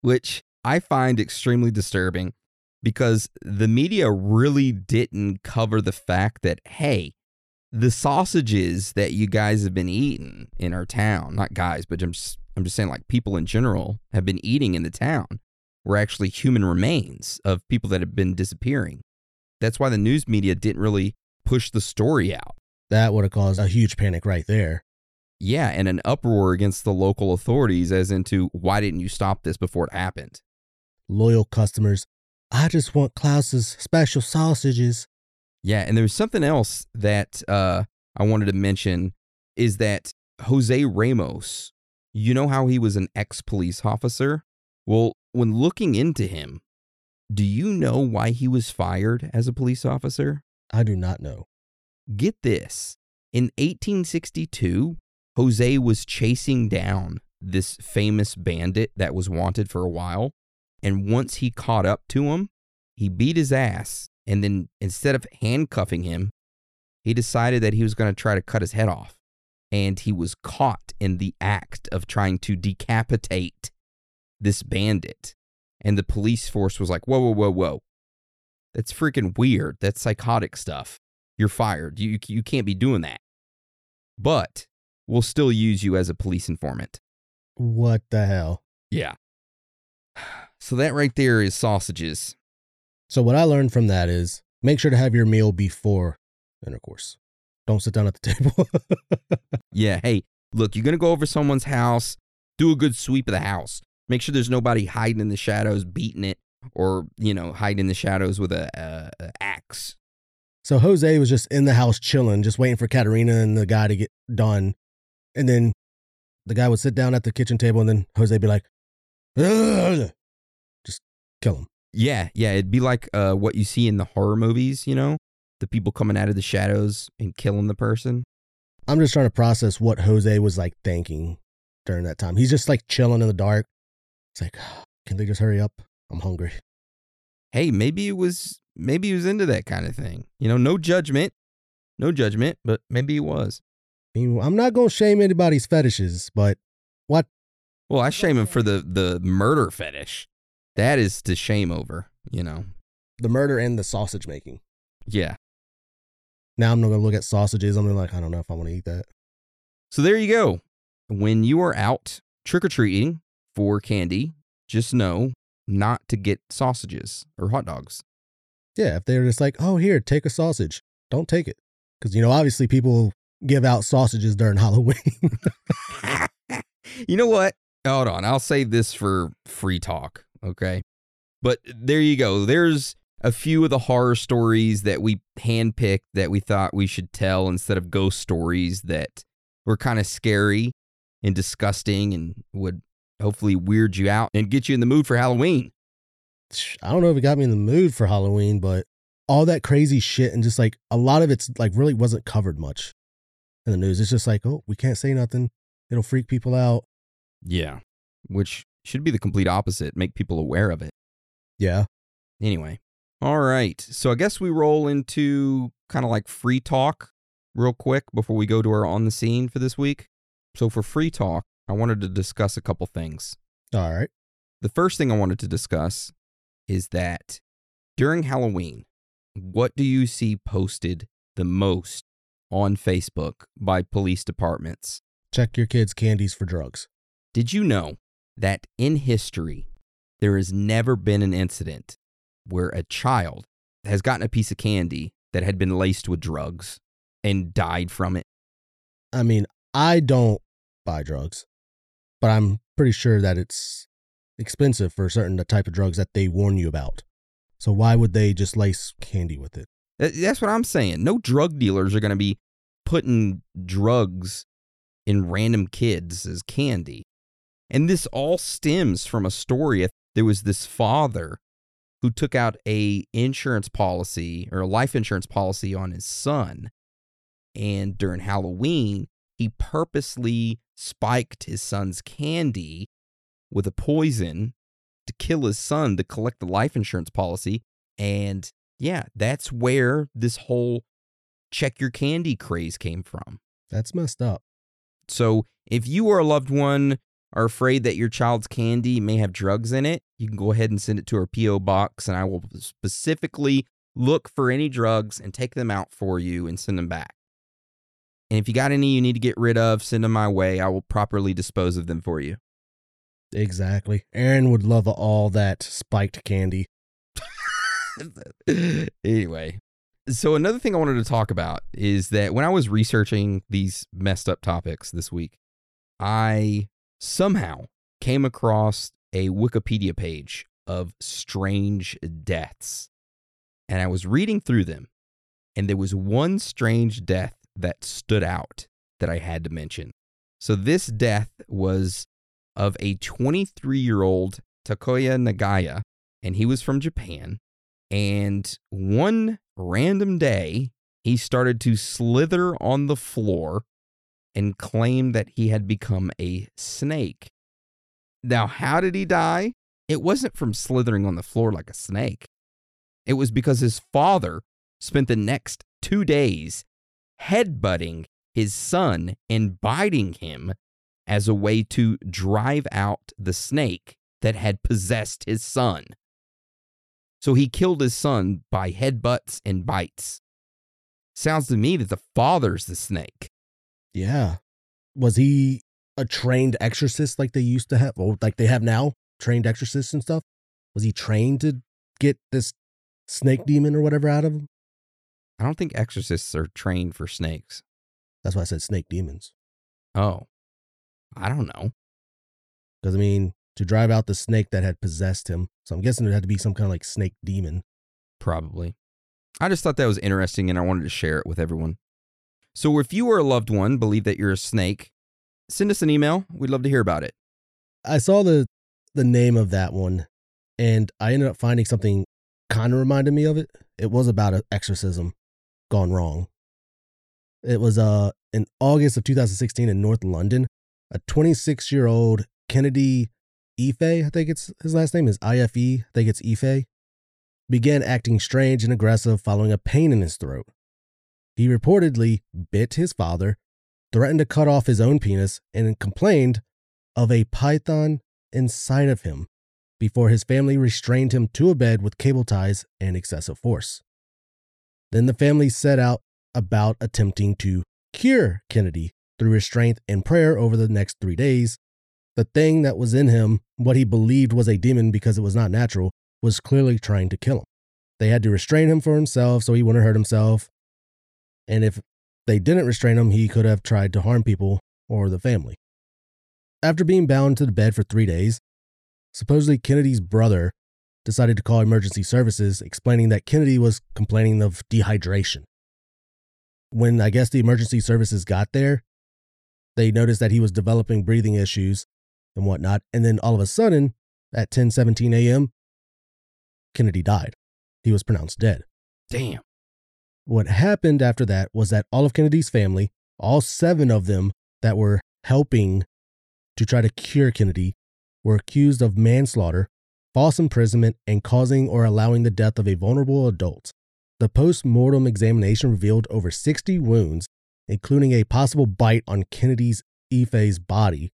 E: Which I find extremely disturbing because the media really didn't cover the fact that, hey, the sausages that you guys have been eating in our town, not guys, but I'm just, I'm just saying like people in general have been eating in the town were actually human remains of people that have been disappearing. That's why the news media didn't really push the story out.
F: That would have caused a huge panic right there.
E: Yeah, and an uproar against the local authorities as into why didn't you stop this before it happened?
F: Loyal customers I just want Klaus's special sausages.
E: Yeah, and there's something else that uh, I wanted to mention is that Jose Ramos, you know how he was an ex police officer? Well, when looking into him, do you know why he was fired as a police officer?
F: I do not know.
E: Get this. In 1862, Jose was chasing down this famous bandit that was wanted for a while. And once he caught up to him, he beat his ass. And then instead of handcuffing him, he decided that he was going to try to cut his head off. And he was caught in the act of trying to decapitate this bandit. And the police force was like, whoa, whoa, whoa, whoa. That's freaking weird. That's psychotic stuff. You're fired. You, you can't be doing that. But we'll still use you as a police informant.
F: What the hell?
E: Yeah. So that right there is sausages.
F: So what I learned from that is make sure to have your meal before intercourse. Don't sit down at the table. *laughs*
E: Yeah. Hey, look, you're going to go over someone's house, do a good sweep of the house. Make sure there's nobody hiding in the shadows, beating it, or, you know, hiding in the shadows with a, a, a axe.
F: so Jose was just in the house chilling, just waiting for Katerina and the guy to get done. And then the guy would sit down at the kitchen table and then Jose be like, "Ugh." Kill him.
E: Yeah. Yeah. It'd be like uh, what you see in the horror movies, you know, the people coming out of the shadows and killing the person.
F: I'm just trying to process what Jose was like thinking during that time. He's just like chilling in the dark. It's like, can they just hurry up? I'm hungry.
E: Hey, maybe it was, maybe he was into that kind of thing. You know, no judgment, no judgment, but maybe he was.
F: I mean, I'm not going to shame anybody's fetishes, but what?
E: Well, I shame him for the the murder fetish. That is to shame over, you know.
F: The murder and the sausage making.
E: Yeah.
F: Now I'm not going to look at sausages. I'm gonna be like, I don't know if I want to eat that.
E: So there you go. When you are out trick or treating for candy, just know not to get sausages or hot dogs.
F: Yeah, if they're just like, oh, here, take a sausage, don't take it. Because, you know, obviously people give out sausages during *laughs* Halloween. *laughs*
E: you know what? Hold on. I'll save this for free talk. Okay. But there you go. There's a few of the horror stories that we handpicked that we thought we should tell instead of ghost stories that were kind of scary and disgusting and would hopefully weird you out and get you in the mood for Halloween.
F: I don't know if it got me in the mood for Halloween, but all that crazy shit and just like a lot of it's like really wasn't covered much in the news. It's just like, oh, we can't say nothing. It'll freak people out.
E: Yeah. Which should be the complete opposite, make people aware of it.
F: Yeah.
E: Anyway. All right. So I guess we roll into kind of like free talk real quick before we go to our on the scene for this week. So for free talk, I wanted to discuss a couple things.
F: All right.
E: The first thing I wanted to discuss is that during Halloween, what do you see posted the most on Facebook by police departments?
F: Check your kids' candies for drugs.
E: Did you know that in history, there has never been an incident where a child has gotten a piece of candy that had been laced with drugs and died from it?
F: I mean, I don't buy drugs, but I'm pretty sure that it's expensive for certain the type of drugs that they warn you about. So why would they just lace candy with it?
E: That's what I'm saying. No drug dealers are going to be putting drugs in random kids as candy. And this all stems from a story. There was this father who took out a insurance policy or a life insurance policy on his son. And during Halloween, he purposely spiked his son's candy with a poison to kill his son to collect the life insurance policy. And yeah, that's where this whole check your candy craze came from.
F: That's messed up.
E: So if you or a loved one are afraid that your child's candy may have drugs in it, you can go ahead and send it to our P.O. box, and I will specifically look for any drugs and take them out for you and send them back. And if you got any you need to get rid of, send them my way. I will properly dispose of them for you.
F: Exactly. Aaron would love all that spiked candy. *laughs*
E: anyway, so another thing I wanted to talk about is that when I was researching these messed up topics this week, I somehow came across a Wikipedia page of strange deaths. And I was reading through them, and there was one strange death that stood out that I had to mention. So, this death was of a 23 year old Takuya Nagaya, and he was from Japan. And one random day, he started to slither on the floor and claimed that he had become a snake. Now, how did he die? It wasn't from slithering on the floor like a snake. It was because his father spent the next two days headbutting his son and biting him as a way to drive out the snake that had possessed his son. So he killed his son by headbutts and bites. Sounds to me that the father's the snake.
F: Yeah. Was he a trained exorcist like they used to have, or like they have now, trained exorcists and stuff? Was he trained to get this snake demon or whatever out of him?
E: I don't think exorcists are trained for snakes.
F: That's why I said snake demons.
E: Oh, I don't know.
F: Because I mean, to drive out the snake that had possessed him. So I'm guessing it had to be some kind of like snake demon.
E: Probably. I just thought that was interesting and I wanted to share it with everyone. So if you or a loved one believe that you're a snake, send us an email. We'd love to hear about it.
F: I saw the the name of that one, and I ended up finding something kind of reminded me of it. It was about an exorcism gone wrong. It was uh in August of 2016 in North London. A 26 year old Kennedy Ife, I think it's his last name is IFE. I think it's Ife. Began acting strange and aggressive following a pain in his throat. He reportedly bit his father, threatened to cut off his own penis, and complained of a python inside of him before his family restrained him to a bed with cable ties and excessive force. Then the family set out about attempting to cure Kennedy through restraint and prayer over the next three days. The thing that was in him, what he believed was a demon because it was not natural, was clearly trying to kill him. They had to restrain him for himself so he wouldn't hurt himself. And if they didn't restrain him, he could have tried to harm people or the family. After being bound to the bed for three days, supposedly Kennedy's brother decided to call emergency services, explaining that Kennedy was complaining of dehydration. When I guess the emergency services got there, they noticed that he was developing breathing issues and whatnot. And then all of a sudden, at 10:17 a.m., Kennedy died. He was pronounced dead.
E: Damn.
F: What happened after that was that all of Kennedy's family, all seven of them that were helping to try to cure Kennedy, were accused of manslaughter, false imprisonment, and causing or allowing the death of a vulnerable adult. The post mortem examination revealed over 60 wounds, including a possible bite on Kennedy's Ife's body,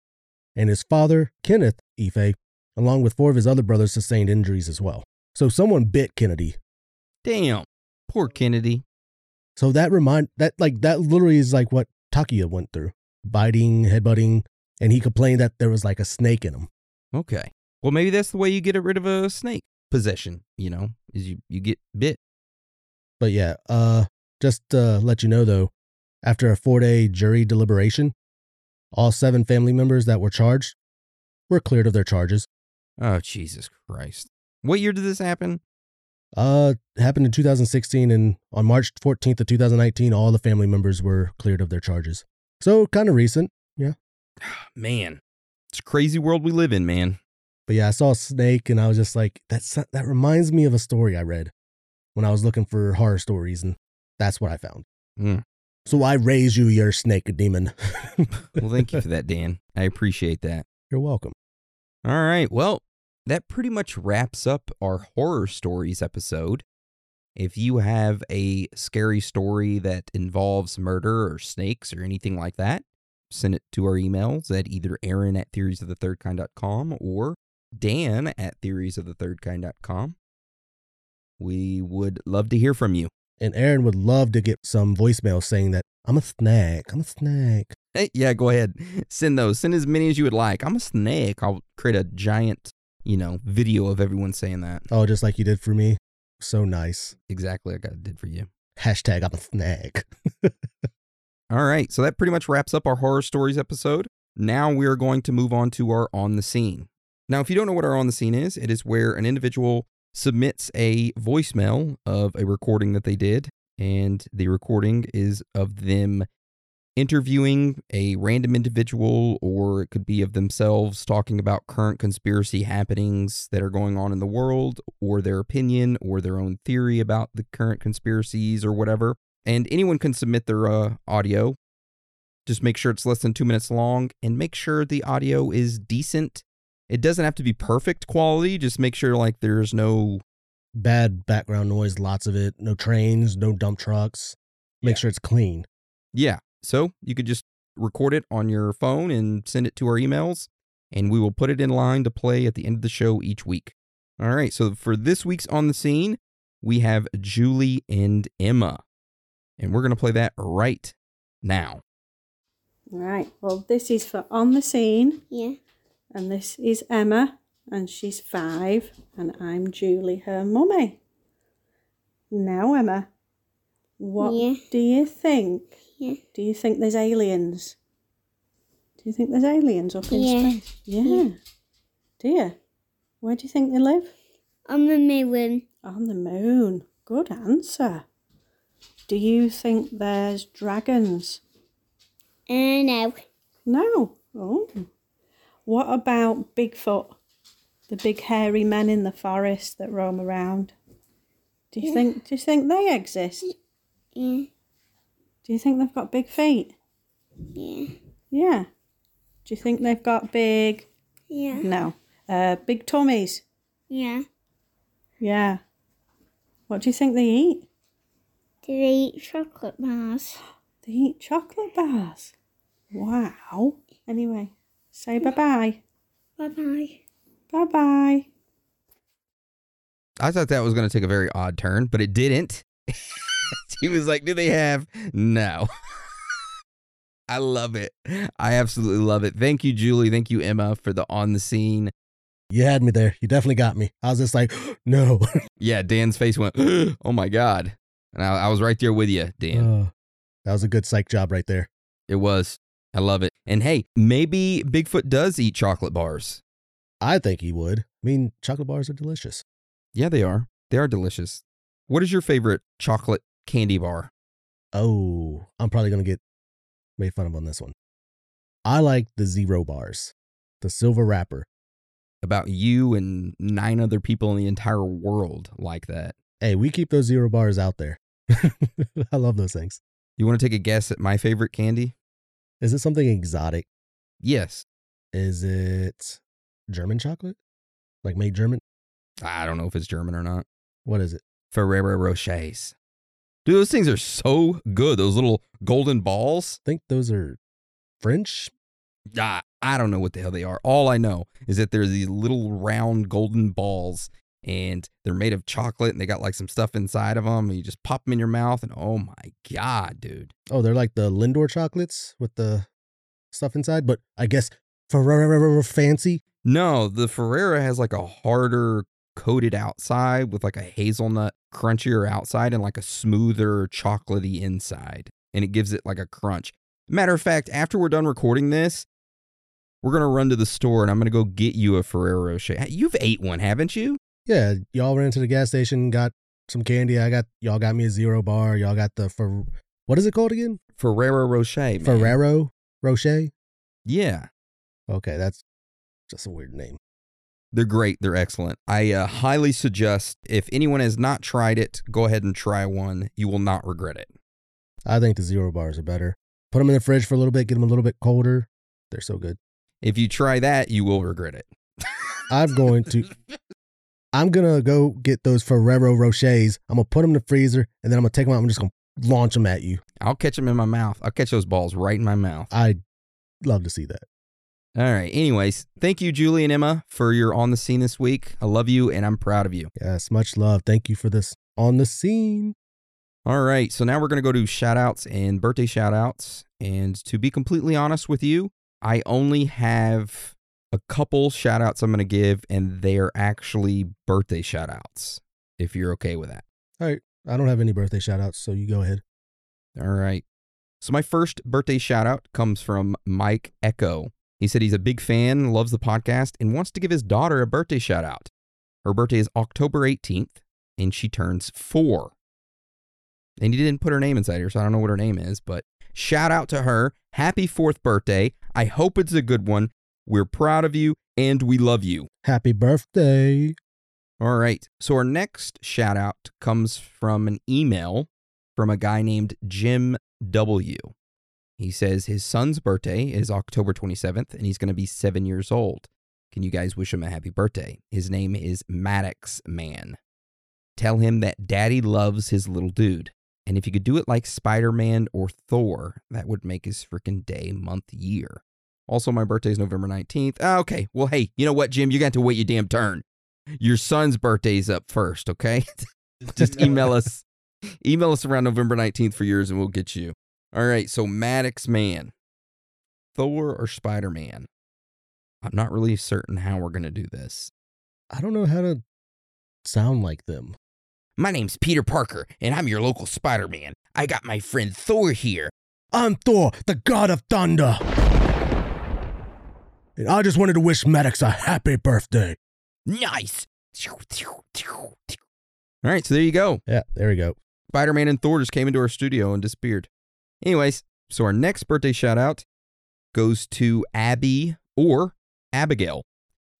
F: and his father, Kenneth Ife, along with four of his other brothers, sustained injuries as well. So someone bit Kennedy.
E: Damn. Poor Kennedy.
F: So that remind that like that literally is like what Takuya went through, biting, headbutting, and he complained that there was like a snake in him.
E: Okay. Well, maybe that's the way you get rid of a snake possession, you know, is you, you get bit.
F: But yeah, uh, just to let you know though, after a four day jury deliberation, all seven family members that were charged were cleared of their charges.
E: Oh, Jesus Christ. What year did this happen?
F: Uh, happened in 2016, and on March 14th of 2019, all the family members were cleared of their charges. So kind of recent, yeah. *sighs*
E: Man, it's a crazy world we live in, man.
F: But yeah, I saw a snake, and I was just like, that's that reminds me of a story I read when I was looking for horror stories, and that's what I found.
E: Mm.
F: So I raise you your snake demon. *laughs*
E: Well, thank you for *laughs* that, Dan. I appreciate that.
F: You're welcome.
E: All right. Well, that pretty much wraps up our horror stories episode. If you have a scary story that involves murder or snakes or anything like that, send it to our emails at either Aaron at theoriesofthethirdkind.com or Dan at theoriesofthethirdkind.com. We would love to hear from you.
F: And Aaron would love to get some voicemail saying that I'm a snack. I'm a snack.
E: Hey, yeah, go ahead. *laughs* Send those. Send as many as you would like. I'm a snake. I'll create a giant, you know, video of everyone saying that.
F: Oh, just like you did for me. So nice.
E: Exactly like I did for you.
F: Hashtag I'm a snag. *laughs*
E: All right, so that pretty much wraps up our horror stories episode. Now we are going to move on to our on the scene. Now, if you don't know what our on the scene is, it is where an individual submits a voicemail of a recording that they did, and the recording is of them interviewing a random individual, or it could be of themselves talking about current conspiracy happenings that are going on in the world, or their opinion, or their own theory about the current conspiracies, or whatever. And anyone can submit their uh, audio. Just make sure it's less than two minutes long and make sure the audio is decent. It doesn't have to be perfect quality. Just make sure like there's no
F: Bad background noise, lots of it. No trains, no dump trucks. Make sure it's clean.
E: Yeah. So you could just record it on your phone and send it to our emails, and we will put it in line to play at the end of the show each week. All right. So for this week's On the Scene, we have Julie and Emma, and we're going to play that right now.
C: All right, Well, this is for On the Scene,
D: Yeah.
C: and this is Emma, and she's five, and I'm Julie, her mummy. Now, Emma, what
D: Yeah.
C: do you think?
D: Yeah.
C: Do you think there's aliens? Do you think there's aliens up in
D: Yeah.
C: space? Yeah. Do you? Where do you think they live?
D: On the moon.
C: On the moon. Good answer. Do you think there's dragons?
D: Uh, no.
C: No. Oh. What about Bigfoot? The big hairy men in the forest that roam around. Do you think do you think they exist?
D: Yeah.
C: Do you think they've got big feet?
D: Yeah.
C: Yeah. Do you think they've got big
D: Yeah.
C: no. Uh big tummies?
D: Yeah.
C: Yeah. What do you think they eat?
D: Do they eat chocolate bars?
C: They eat chocolate bars. Wow. Anyway, say bye bye.
D: Bye bye.
C: Bye bye.
E: I thought that was going to take a very odd turn, but it didn't. *laughs* *laughs* he was like, Do they have? No. *laughs* I love it. I absolutely love it. Thank you, Julie. Thank you, Emma, for the on the scene.
F: You had me there. You definitely got me. I was just like, *gasps* no. *laughs*
E: Yeah, Dan's face went, *gasps* Oh my God. And I, I was right there with you, Dan.
F: Uh, that was a good psych job right there.
E: It was. I love it. And hey, maybe Bigfoot does eat chocolate bars.
F: I think he would. I mean, chocolate bars are delicious.
E: Yeah, they are. They are delicious. What is your favorite chocolate candy bar?
F: Oh, I'm probably going to get made fun of on this one. I like the zero bars, the silver wrapper.
E: About you and nine other people in the entire world like that.
F: Hey, we keep those zero bars out there. *laughs* I love those things.
E: You want to take a guess at my favorite candy?
F: Is it something exotic?
E: Yes.
F: Is it German chocolate? Like made German?
E: I don't know if it's German or not.
F: What is it?
E: Ferrero Rochers. Dude, those things are so good. Those little golden balls.
F: I think those are French.
E: Ah, I don't know what the hell they are. All I know is that there's these little round golden balls and they're made of chocolate and they got like some stuff inside of them. And you just pop them in your mouth and oh my God, dude.
F: Oh, they're like the Lindor chocolates with the stuff inside, but I guess Ferrero fancy.
E: No, the Ferrero has like a harder coated outside with like a hazelnut crunchier outside and like a smoother chocolatey inside. And it gives it like a crunch. Matter of fact, after we're done recording this, we're gonna run to the store and I'm gonna go get you a Ferrero Rocher. You've ate one, haven't you?
F: Yeah, y'all ran to the gas station, got some candy. I got y'all got me a zero bar. Y'all got the Fer- what is it called again?
E: Ferrero Rocher. Man.
F: Ferrero Rocher.
E: Yeah.
F: Okay, that's just a weird name.
E: They're great. They're excellent. I uh, highly suggest if anyone has not tried it, go ahead and try one. You will not regret it.
F: I think the zero bars are better. Put them in the fridge for a little bit, get them a little bit colder. They're so good.
E: If you try that, you will regret it.
F: I'm going to. *laughs* I'm gonna go get those Ferrero Rochers. I'm gonna put them in the freezer, and then I'm gonna take them out. I'm just gonna launch them at you.
E: I'll catch them in my mouth. I'll catch those balls right in my mouth.
F: I'd love to see that.
E: All right. Anyways, thank you, Julie and Emma, for your on the scene this week. I love you and I'm proud of you.
F: Yes, much love. Thank you for this on the scene.
E: All right. So now we're going to go to shout outs and birthday shout outs. And to be completely honest with you, I only have a couple shout outs I'm going to give, and they are actually birthday shout outs, if you're okay with that.
F: All right. I don't have any birthday shout outs, so you go ahead.
E: All right. So my first birthday shout out comes from Mike Echo. He said he's a big fan, loves the podcast, and wants to give his daughter a birthday shout out. Her birthday is October 18th, and she turns four. And he didn't put her name inside here, so I don't know what her name is, but shout out to her. Happy fourth birthday. I hope it's a good one. We're proud of you and we love you.
F: Happy birthday.
E: All right. So our next shout out comes from an email from a guy named Jim W. He says his son's birthday is October 27th and he's going to be seven years old. Can you guys wish him a happy birthday? His name is Maddox Man. Tell him that daddy loves his little dude. And if you could do it like Spider Man or Thor, that would make his freaking day, month, year. Also, my birthday is November 19th. Ah, okay. Well, hey, you know what, Jim? You got to wait your damn turn. Your son's birthday's up first, okay? *laughs* Just *laughs* email us. Email us around November 19th for yours and we'll get you. All right. So, Maddox Man, Thor or Spider Man? I'm not really certain how we're going to do this.
F: I don't know how to sound like them.
E: My name's Peter Parker, and I'm your local Spider Man. I got my friend Thor here.
F: I'm Thor, the god of thunder. And I just wanted to wish Maddox a happy birthday.
E: Nice. All right, so there you go.
F: Yeah, there we go.
E: Spider Man and Thor just came into our studio and disappeared. Anyways, so our next birthday shout out goes to Abby or Abigail.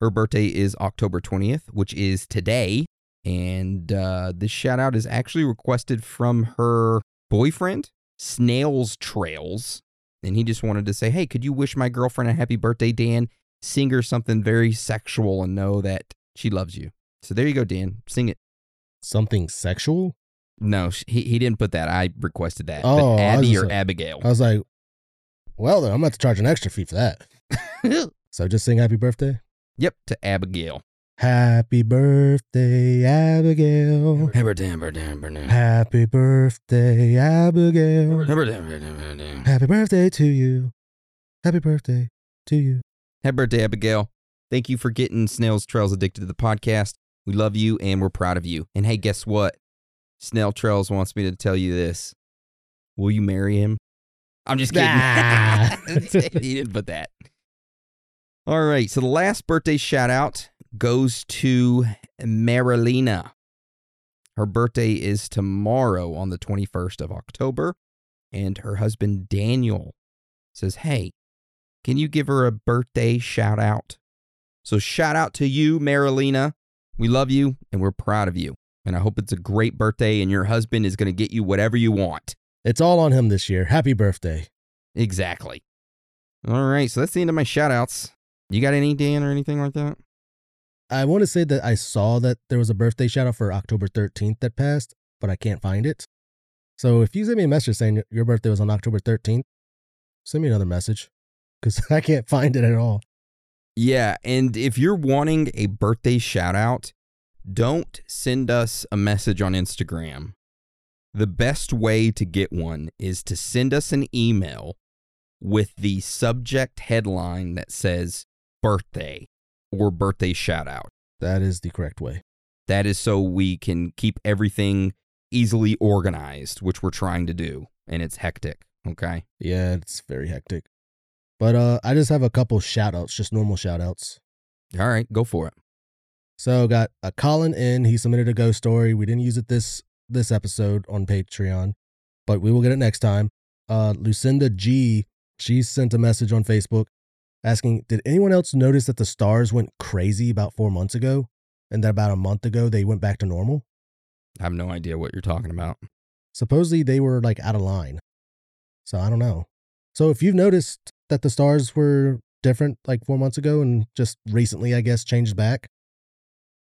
E: Her birthday is October 20th, which is today. And uh, this shout out is actually requested from her boyfriend, Snails Trails. And he just wanted to say, hey, could you wish my girlfriend a happy birthday, Dan? Sing her something very sexual and know that she loves you. So there you go, Dan. Sing it.
F: Something sexual?
E: No, he, he didn't put that. I requested that.
F: Oh,
E: but Abby or
F: like-
E: Abigail.
F: I was like, well, then I'm going to charge an extra fee for that. *laughs* So just sing happy birthday.
E: yep, to Abigail.
F: Happy birthday, Abigail.
E: Happy birthday,
F: Abigail. Happy birthday to you. Happy birthday to you.
E: Happy birthday, Abigail. Thank you for getting Snails Trails addicted to the podcast. We love you and we're proud of you. And hey, guess what? Snail Trails wants me to tell you this. Will you marry him? I'm just kidding.
F: Ah. *laughs*
E: he didn't put that. All right. So the last birthday shout out goes to Marilena. Her birthday is tomorrow on the 21st of October. And her husband Daniel says, Hey, can you give her a birthday shout out? So shout out to you, Marilena. We love you and we're proud of you. And I hope it's a great birthday and your husband is going to get you whatever you want.
F: It's all on him this year. Happy birthday.
E: Exactly. All right. So that's the end of my shout outs. You got any, Dan, or anything like that?
F: I want to say that I saw that there was a birthday shout out for October 13th that passed, but I can't find it. So if you send me a message saying your birthday was on October 13th, send me another message because *laughs* I can't find it at all.
E: Yeah. And if you're wanting a birthday shout out, don't send us a message on Instagram. The best way to get one is to send us an email with the subject headline that says birthday or birthday shout out.
F: That is the correct way.
E: That is so we can keep everything easily organized, which we're trying to do. And it's hectic. Okay.
F: Yeah, it's very hectic. But uh I just have a couple shout outs, just normal shout outs.
E: All right. Go for it.
F: So got a Colin in. He submitted a ghost story. We didn't use it this this episode on Patreon, but we will get it next time. Uh Lucinda G, she sent a message on Facebook asking, Did anyone else notice that the stars went crazy about four months ago? And that about a month ago they went back to normal?
E: I have no idea what you're talking about.
F: Supposedly they were like out of line. So I don't know. So if you've noticed that the stars were different like four months ago and just recently, I guess, changed back,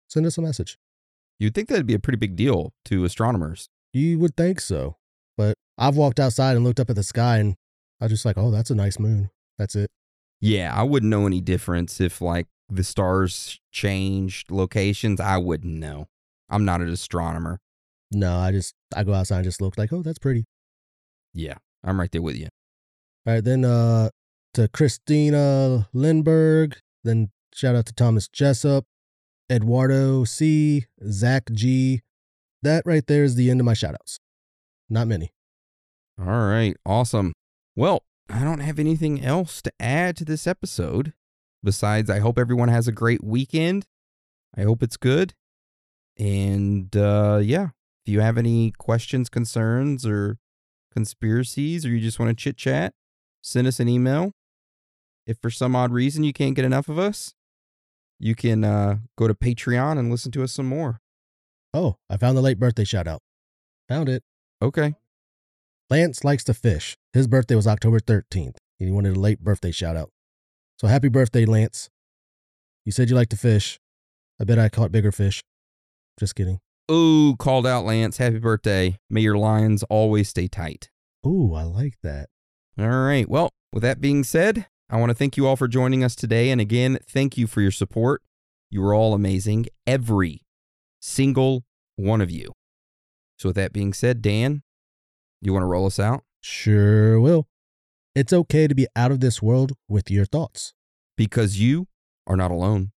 F: send us a message.
E: You'd think that'd be a pretty big deal to astronomers.
F: You would think so. But I've walked outside and looked up at the sky and I was just like, oh, that's a nice moon. That's it.
E: Yeah, I wouldn't know any difference if like the stars changed locations. I wouldn't know. I'm not an astronomer.
F: No, I just, I go outside and just look like, oh, that's pretty.
E: Yeah, I'm right there with you.
F: All right. Then uh, to Christina Lindberg. Then shout out to Thomas Jessup, Eduardo C, Zach G. That right there is the end of my shout outs. Not many.
E: All right, awesome. Well, I don't have anything else to add to this episode. Besides, I hope everyone has a great weekend. I hope it's good. And uh, yeah, if you have any questions, concerns, or conspiracies, or you just want to chit chat, send us an email. If for some odd reason you can't get enough of us, you can uh, go to Patreon and listen to us some more.
F: Oh, I found the late birthday shout out. Found it.
E: Okay.
F: Lance likes to fish. His birthday was October 13th, and he wanted a late birthday shout out. So happy birthday, Lance. You said you like to fish. I bet I caught bigger fish. Just kidding.
E: Ooh, called out Lance. Happy birthday. May your lines always stay tight.
F: Ooh, I like that.
E: All right. Well, with that being said, I want to thank you all for joining us today. And again, thank you for your support. You are all amazing. Every single one of you. So, with that being said, Dan, you want to roll us out?
F: Sure will. It's okay to be out of this world with your thoughts.
E: Because you are not alone.